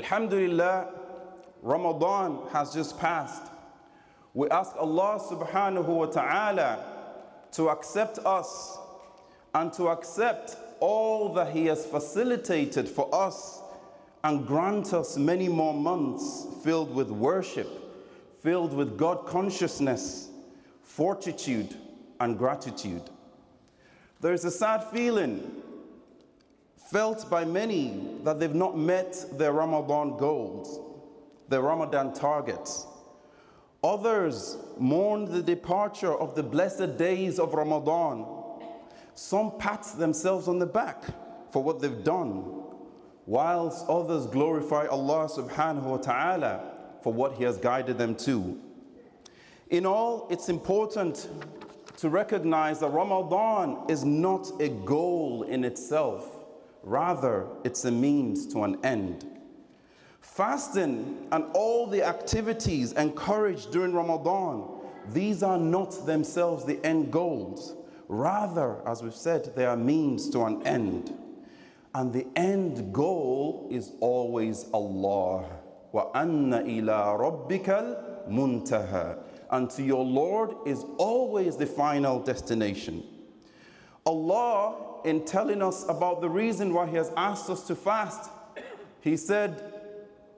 Alhamdulillah, Ramadan has just passed. We ask Allah subhanahu wa ta'ala to accept us and to accept all that He has facilitated for us and grant us many more months filled with worship, filled with God consciousness, fortitude, and gratitude. There is a sad feeling felt by many that they've not met their Ramadan goals, their Ramadan targets. Others mourn the departure of the blessed days of Ramadan. Some pat themselves on the back for what they've done, whilst others glorify Allah subhanahu wa ta'ala for what He has guided them to. In all, it's important to recognize that Ramadan is not a goal in itself, Rather, it's a means to an end. Fasting and all the activities encouraged during Ramadan, these are not themselves the end goals. Rather, as we've said, they are means to an end. And the end goal is always Allah. Wa anna ila rabbikal muntaha. And to your Lord is always the final destination. Allah, in telling us about the reason why He has asked us to fast, He said,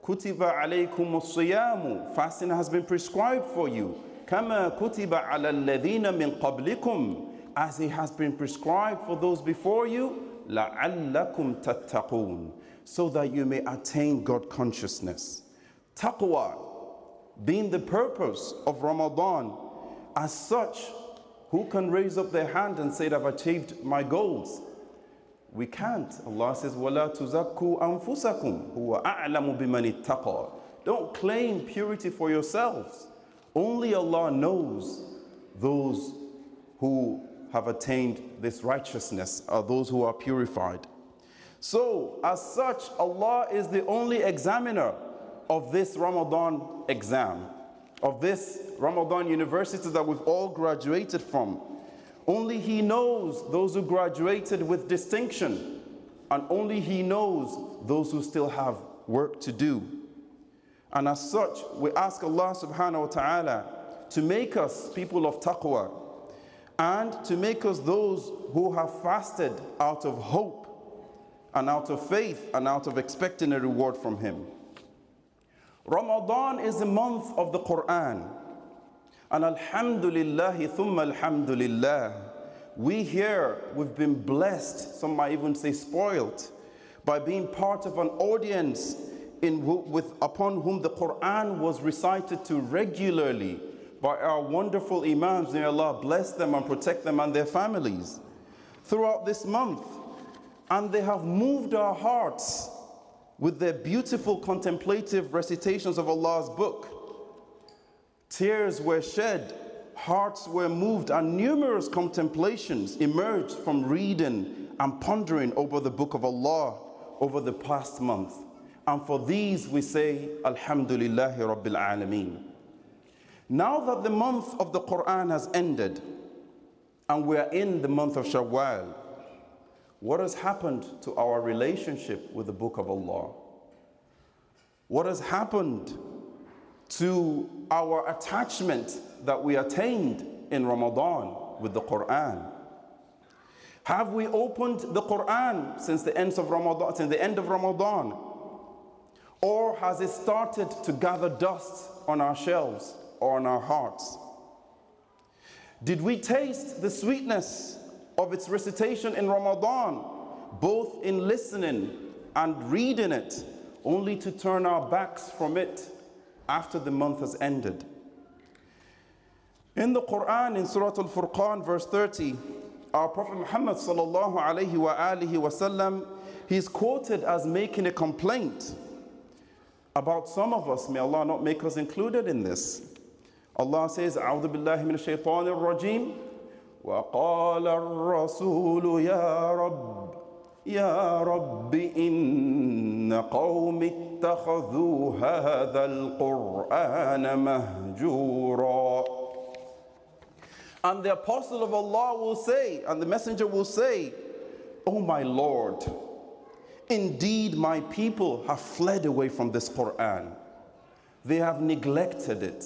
Kutiba alaykum as fasting has been prescribed for you. Kama kutiba ala min qablikum, as it has been prescribed for those before you, la'allakum ta'ttaqun, so that you may attain God consciousness. Taqwa, being the purpose of Ramadan, as such, who can raise up their hand and say that I've achieved my goals? We can't. Allah says, وَلَا تُزَكُّوا أَنفُسَكُمْ هُوَ أَعْلَمُ بِمَنِ اتَّقَى Don't claim purity for yourselves. Only Allah knows those who have attained this righteousness, are those who are purified. So, as such, Allah is the only examiner of this Ramadan exam, of this Ramadan university that we've all graduated from. Only He knows those who graduated with distinction, and only He knows those who still have work to do. And as such, we ask Allah subhanahu wa ta'ala to make us people of taqwa and to make us those who have fasted out of hope and out of faith and out of expecting a reward from Him. Ramadan is the month of the Quran. And Alhamdulillah, thumma Alhamdulillah, we here, we've been blessed, some might even say spoiled, by being part of an audience in, with, upon whom the Quran was recited to regularly by our wonderful Imams. May Allah bless them and protect them and their families throughout this month. And they have moved our hearts with their beautiful contemplative recitations of Allah's book. Tears were shed, hearts were moved, and numerous contemplations emerged from reading and pondering over the book of Allah over the past month. And for these we say, Alhamdulillahi Rabbil Alameen. Now that the month of the Quran has ended and we are in the month of Shawwal, what has happened to our relationship with the book of Allah? What has happened to our attachment that we attained in Ramadan with the Quran? Have we opened the Quran since the end of Ramadan, since the end of Ramadan? Or has it started to gather dust on our shelves or on our hearts? Did we taste the sweetness of its recitation in Ramadan, both in listening and reading it, only to turn our backs from it after the month has ended. In the Quran, in Surah Al Furqan, verse 30, our Prophet Muhammad sallallahu alaihi wa alihi wasallam, he's quoted as making a complaint about some of us. May Allah not make us included in this. Allah says, "A'udhu billahi min shaitanir rajim." وقال الرسول يا رب يا رب إن قوم اتخذوا هذا القرآن مهجورا And the apostle of Allah will say, and the messenger will say, Oh my Lord, Indeed, my people have fled away from this Quran. They have neglected it.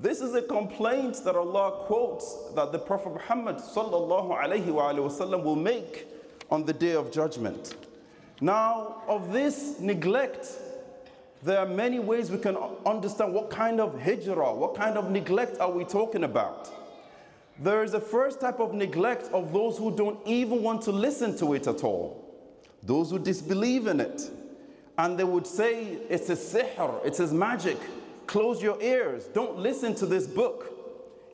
This is a complaint that Allah quotes that the Prophet Muhammad wasallam will make on the day of judgment. Now, of this neglect, there are many ways we can understand what kind of hijrah, what kind of neglect are we talking about. There is a first type of neglect of those who don't even want to listen to it at all, those who disbelieve in it. And they would say, it's a sihr, it's his magic. Close your ears, don't listen to this book.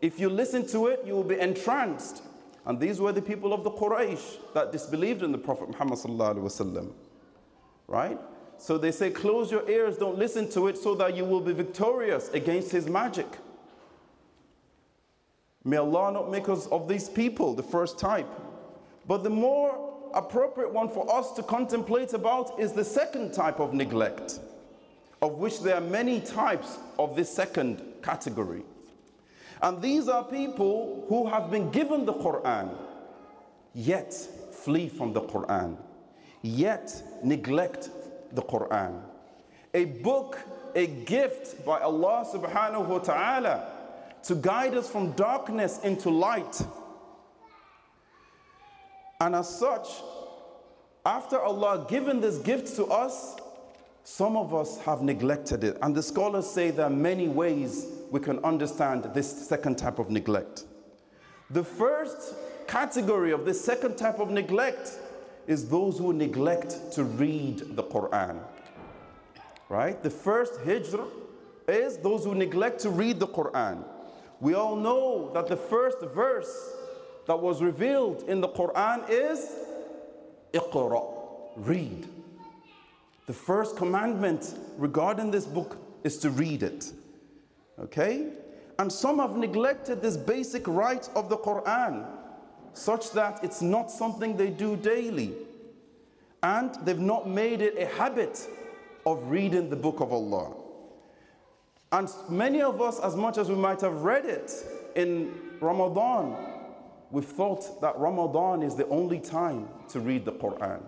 If you listen to it, you will be entranced. And these were the people of the Quraysh that disbelieved in the Prophet Muhammad. Right? So they say, close your ears, don't listen to it, so that you will be victorious against his magic. May Allah not make us of these people, the first type. But the more appropriate one for us to contemplate about is the second type of neglect, of which there are many types of this second category. And these are people who have been given the Quran, yet flee from the Quran, yet neglect the Quran. A book, a gift by Allah subhanahu wa ta'ala to guide us from darkness into light. And as such, after Allah given this gift to us, some of us have neglected it. And the scholars say there are many ways we can understand this second type of neglect. The first category of this second type of neglect is those who neglect to read the Quran. Right? The first hijrah is those who neglect to read the Quran. We all know that the first verse that was revealed in the Quran is Iqra, read. The first commandment regarding this book is to read it. Okay? And some have neglected this basic right of the Quran, such that it's not something they do daily. And they've not made it a habit of reading the book of Allah. And many of us, as much as we might have read it in Ramadan, we've thought that Ramadan is the only time to read the Quran.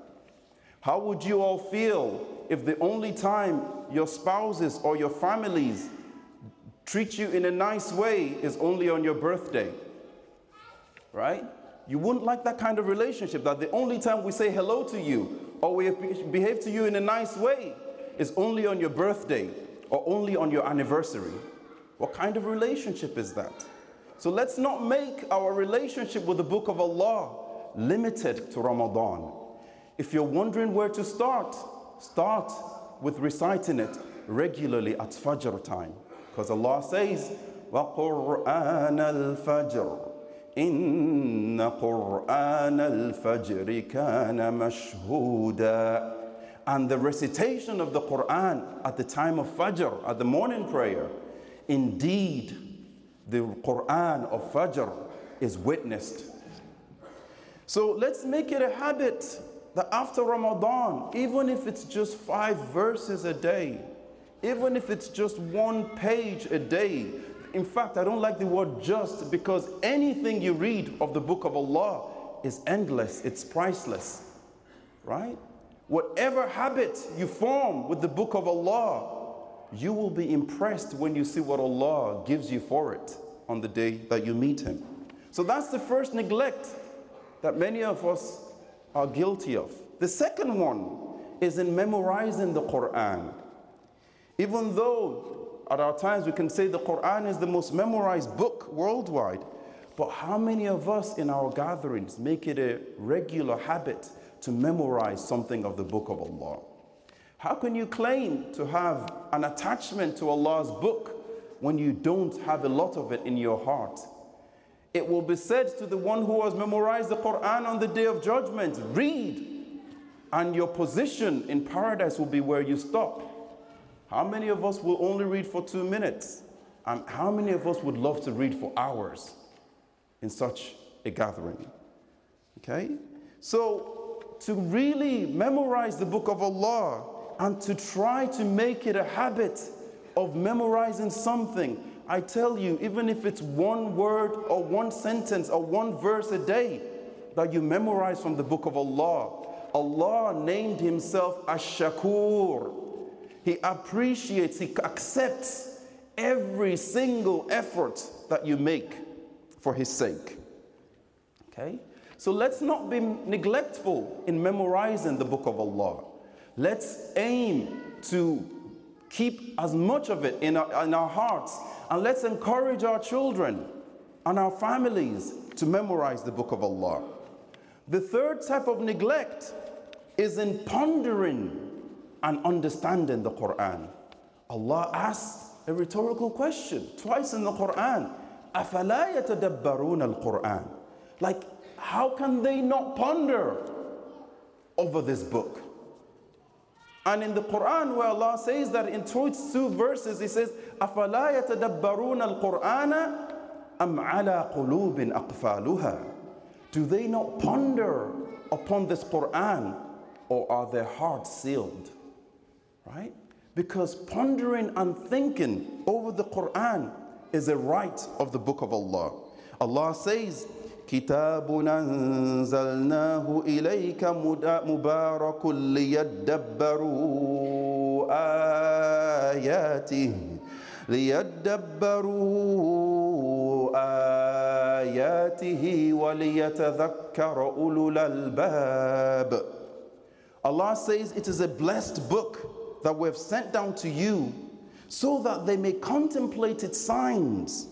How would you all feel if the only time your spouses or your families treat you in a nice way is only on your birthday? Right? You wouldn't like that kind of relationship that the only time we say hello to you or we behave to you in a nice way is only on your birthday or only on your anniversary? What kind of relationship is that? So let's not make our relationship with the book of Allah limited to Ramadan. If you're wondering where to start, start with reciting it regularly at Fajr time. Because Allah says, وَقُرْآنَ الْفَجْرِ إِنَّ قُرْآنَ الْفَجْرِ كَانَ مَشْهُودًا and the recitation of the Quran at the time of Fajr, at the morning prayer, indeed, the Quran of Fajr is witnessed. So let's make it a habit that after Ramadan, even if it's just five verses a day, even if it's just one page a day, in fact, I don't like the word just because anything you read of the book of Allah is endless, it's priceless, right? Whatever habit you form with the book of Allah, you will be impressed when you see what Allah gives you for it on the day that you meet Him. So that's the first neglect that many of us are guilty of. The second one is in memorizing the Quran. Even though at our times we can say the Quran is the most memorized book worldwide, but how many of us in our gatherings make it a regular habit to memorize something of the book of Allah? How can you claim to have an attachment to Allah's book when you don't have a lot of it in your heart? It will be said to the one who has memorized the Quran on the day of judgment, read, and your position in paradise will be where you stop. How many of us will only read for two minutes? And how many of us would love to read for hours in such a gathering? Okay? So to really memorize the book of Allah and to try to make it a habit of memorizing something. I tell you, even if it's one word or one sentence or one verse a day that you memorize from the book of Allah, Allah named Himself Ash-Shakur. He appreciates, He accepts every single effort that you make for His sake. Okay? So let's not be neglectful in memorizing the book of Allah. Let's aim to keep as much of it in our, in our hearts and let's encourage our children and our families to memorize the book of Allah. The third type of neglect is in pondering and understanding the Quran. Allah asks a rhetorical question twice in the Quran. أَفَلَا يَتَدَبَّرُونَ الْقُرْآنَ Like, how can they not ponder over this book? And in the Quran, where Allah says that in two, two verses, He says, أَفَلَا يَتَدَبَّرُونَ الْقُرْآنَ أَمْ عَلَى قُلُوبٍ أَقْفَالُهَا Do they not ponder upon this Quran, or are their hearts sealed? Right? Because pondering and thinking over the Quran is a right of the Book of Allah. Allah says, كتاب أنزلناه إليك مبارك ليدبروا آياته ليدبروا آياته وليتذكر أولو الألباب Allah says it is a blessed book that we have sent down to you so that they may contemplate its signs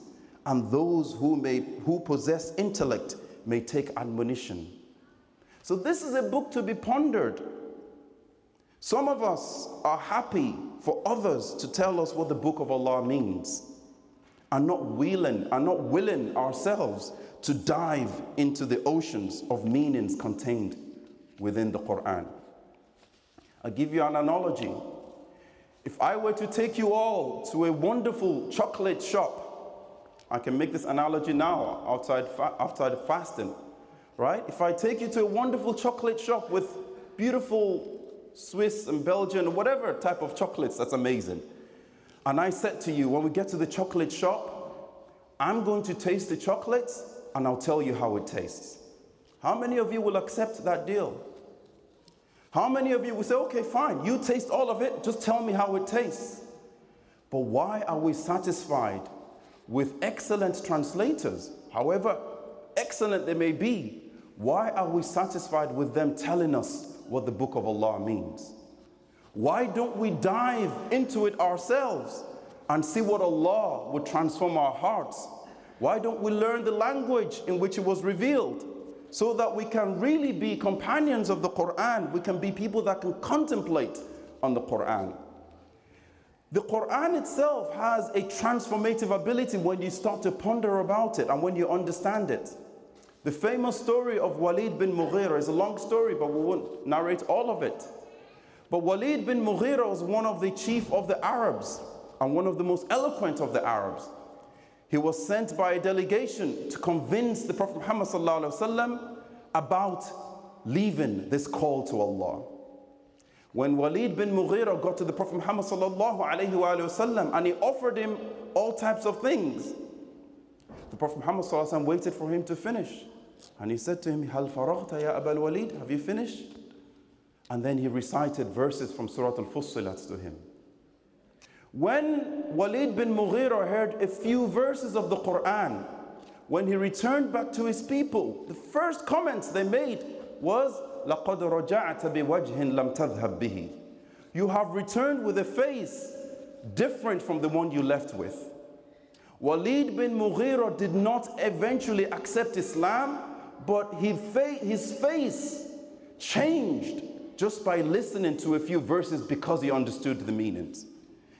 and those who, may, who possess intellect may take admonition. So, this is a book to be pondered. Some of us are happy for others to tell us what the book of Allah means, and not willing, are not willing ourselves to dive into the oceans of meanings contained within the Quran. I'll give you an analogy. If I were to take you all to a wonderful chocolate shop I can make this analogy now outside, outside fasting, right? If I take you to a wonderful chocolate shop with beautiful Swiss and Belgian, whatever type of chocolates, that's amazing. And I said to you, when we get to the chocolate shop, I'm going to taste the chocolates and I'll tell you how it tastes. How many of you will accept that deal? How many of you will say, okay, fine, you taste all of it, just tell me how it tastes? But why are we satisfied with excellent translators, however excellent they may be, why are we satisfied with them telling us what the book of Allah means? Why don't we dive into it ourselves and see what Allah would transform our hearts? Why don't we learn the language in which it was revealed so that we can really be companions of the Quran? We can be people that can contemplate on the Quran. The Quran itself has a transformative ability when you start to ponder about it and when you understand it. The famous story of Walid bin Mughira is a long story, but we won't narrate all of it. But Walid bin Mughira was one of the chief of the Arabs and one of the most eloquent of the Arabs. He was sent by a delegation to convince the Prophet Muhammad about leaving this call to Allah. When Walid bin Mughira got to the Prophet Muhammad sallallahu alayhi wasallam and he offered him all types of things, the Prophet Muhammad sallallahu alayhi waited for him to finish. And he said to him, Hal faraghta ya Walid? Have you finished? And then he recited verses from Surah Al-Fussilat to him. When Walid bin Mughira heard a few verses of the Quran, when he returned back to his people, the first comments they made was, لَقَدْ رَجَعْتَ بِوَجْهٍ لَمْ تَذْهَبْ بِهِ You have returned with a face different from the one you left with. Walid bin Mughira did not eventually accept Islam, but his face changed just by listening to a few verses because he understood the meanings.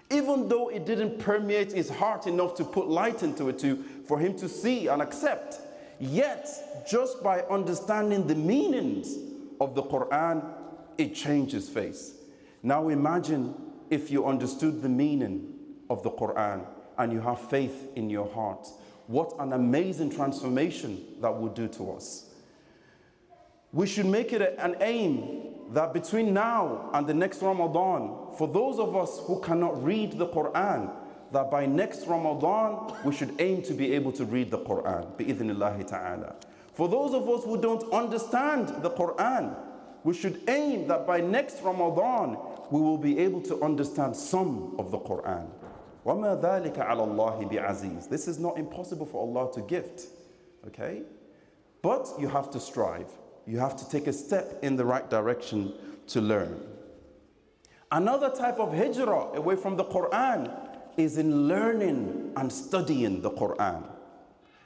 Even though it didn't permeate his heart enough to put light into it to, for him to see and accept, yet just by understanding the meanings of the Quran, it changes face. Now imagine if you understood the meaning of the Quran and you have faith in your heart. What an amazing transformation that would do to us. We should make it an aim that between now and the next Ramadan, for those of us who cannot read the Quran, that by next Ramadan we should aim to be able to read the Quran. Bi ta'ala. For those of us who don't understand the Quran, we should aim that by next Ramadan we will be able to understand some of the Quran. وَمَا ذَلِكَ عَلَى اللَّهِ بِعَزِيزٍ This is not impossible for Allah to gift. Okay? But you have to strive. You have to take a step in the right direction to learn. Another type of hijrah away from the Quran is in learning and studying the Quran.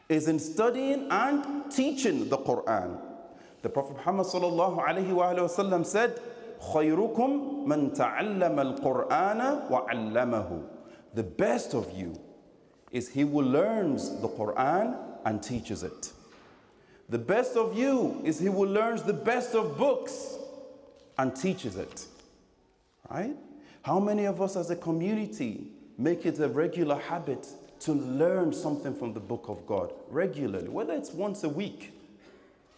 Is in studying and teaching the Quran. The Prophet Muhammad sallallahu alaihi wasallam said, خيركم من تعلم القرآن وعلمه the best of you is he who learns the Quran and teaches it. The best of you is he who learns the best of books and teaches it. Right? How many of us as a community make it a regular habit to learn something from the book of God regularly, whether it's once a week?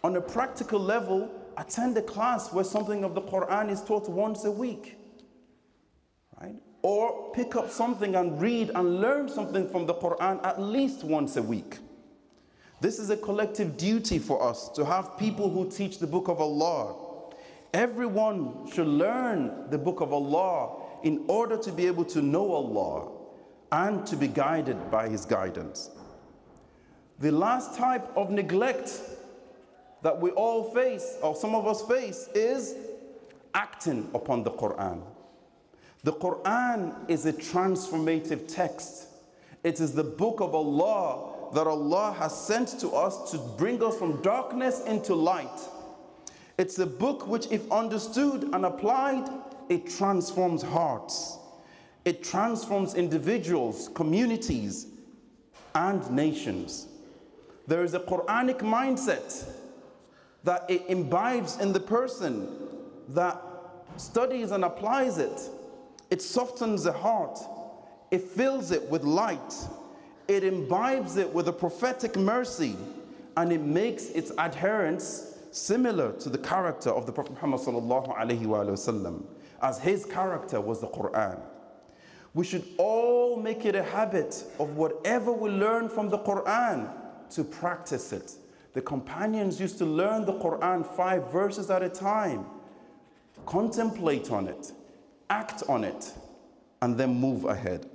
On a practical level, attend a class where something of the Quran is taught once a week. Right? or pick up something and read and learn something from the Quran at least once a week. This is a collective duty for us to have people who teach the book of Allah. Everyone should learn the book of Allah in order to be able to know Allah and to be guided by His guidance. The last type of neglect that we all face, or some of us face, is acting upon the Quran. The Quran is a transformative text. It is the book of Allah that Allah has sent to us to bring us from darkness into light. It's a book which, if understood and applied, it transforms hearts. It transforms individuals, communities, and nations. There is a Quranic mindset that it imbibes in the person that studies and applies it it softens the heart, it fills it with light, it imbibes it with a prophetic mercy, and it makes its adherents similar to the character of the Prophet Muhammad as his character was the Quran. We should all make it a habit of whatever we learn from the Quran to practice it. The companions used to learn the Quran five verses at a time, contemplate on it, act on it, and then move ahead.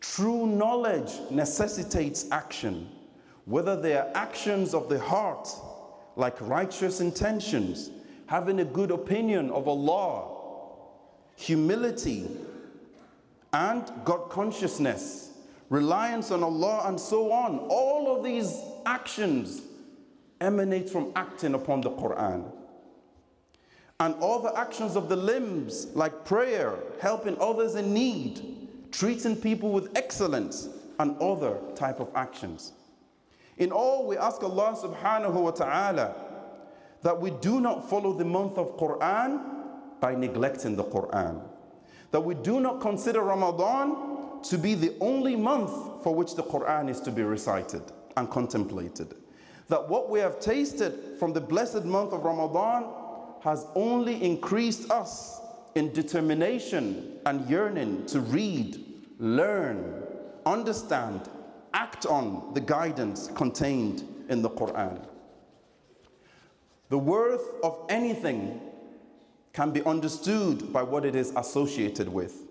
True knowledge necessitates action, whether they are actions of the heart, like righteous intentions, having a good opinion of Allah, humility, and God consciousness, reliance on Allah, and so on. All of these actions emanate from acting upon the Quran and all the actions of the limbs like prayer, helping others in need, treating people with excellence, and other type of actions. In all, we ask Allah subhanahu wa ta'ala that we do not follow the month of Quran by neglecting the Quran. That we do not consider Ramadan to be the only month for which the Quran is to be recited and contemplated. That what we have tasted from the blessed month of Ramadan has only increased us in determination and yearning to read, learn, understand, act on the guidance contained in the Quran. The worth of anything can be understood by what it is associated with.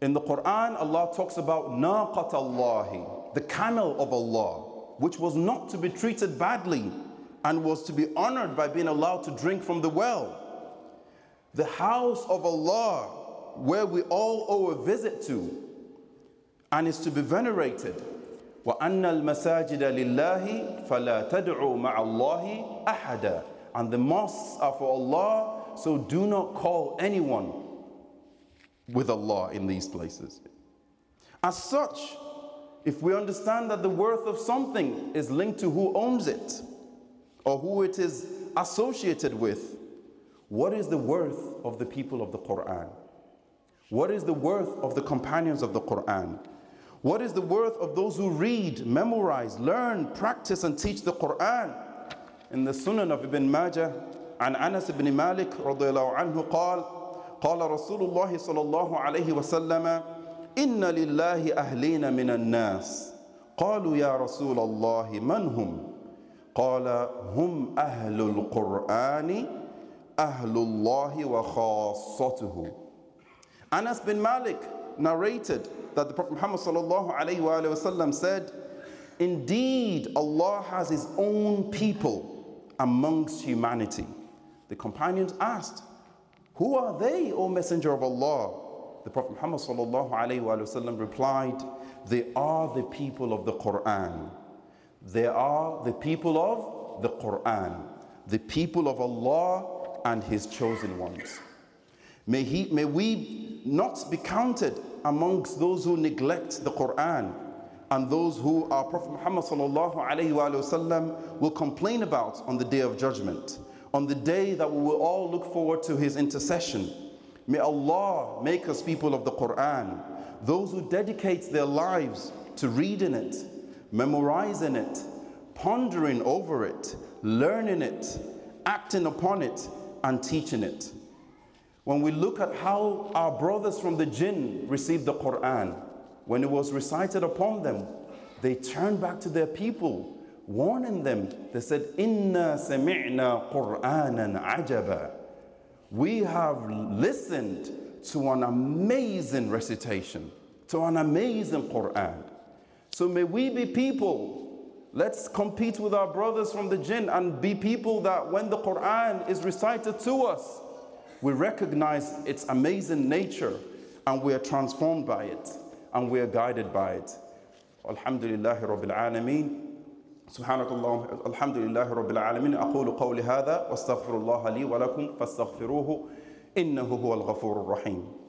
In the Quran, Allah talks about naqat Allah, the camel of Allah, which was not to be treated badly and was to be honored by being allowed to drink from the well. The house of Allah, where we all owe a visit to, and is to be venerated. وَأَنَّ الْمَسَاجِدَ لِلَّهِ فَلَا تَدْعُوا مَعَ اللَّهِ أَحَدًا and the mosques are for Allah, so do not call anyone with Allah in these places. As such, if we understand that the worth of something is linked to who owns it, or who it is associated with, what is the worth of the people of the Quran? What is the worth of the companions of the Quran? What is the worth of those who read, memorize, learn, practice, and teach the Quran? In the Sunan of Ibn Majah, أنس بن مالك رضي الله عنه قال قال رسول الله صلى الله عليه وسلم إن لله أهلين من الناس قالوا يا رسول الله من هم قال هم أهل القرآن أهل الله وخاصته Anas bin Malik narrated that the Prophet Muhammad sallallahu alayhi wa said, Indeed, Allah has His own people amongst humanity. The companions asked, Who are they, O Messenger of Allah? The Prophet Muhammad sallam replied, They are the people of the Quran. They are the people of the Quran, the people of Allah and His chosen ones. May, he, may we not be counted amongst those who neglect the Quran and those who our Prophet Muhammad sallam will complain about on the day of judgment, on the day that we will all look forward to his intercession. May Allah make us people of the Quran, those who dedicate their lives to reading it, memorizing it, pondering over it, learning it, acting upon it, and teaching it. When we look at how our brothers from the jinn received the Quran, when it was recited upon them, they turned back to their people, warning them. They said, Inna sami'na Qur'anan ajaba. We have listened to an amazing recitation, to an amazing Quran. So may we be people. Let's compete with our brothers from the jinn and be people that when the Quran is recited to us, we recognize its amazing nature and we are transformed by it and we are guided by it. Alhamdulillah Rabbil Alameen. سبحانك اللهم الحمد لله رب العالمين أقول قولي هذا واستغفر الله لي ولكم فاستغفروه إنه هو الغفور الرحيم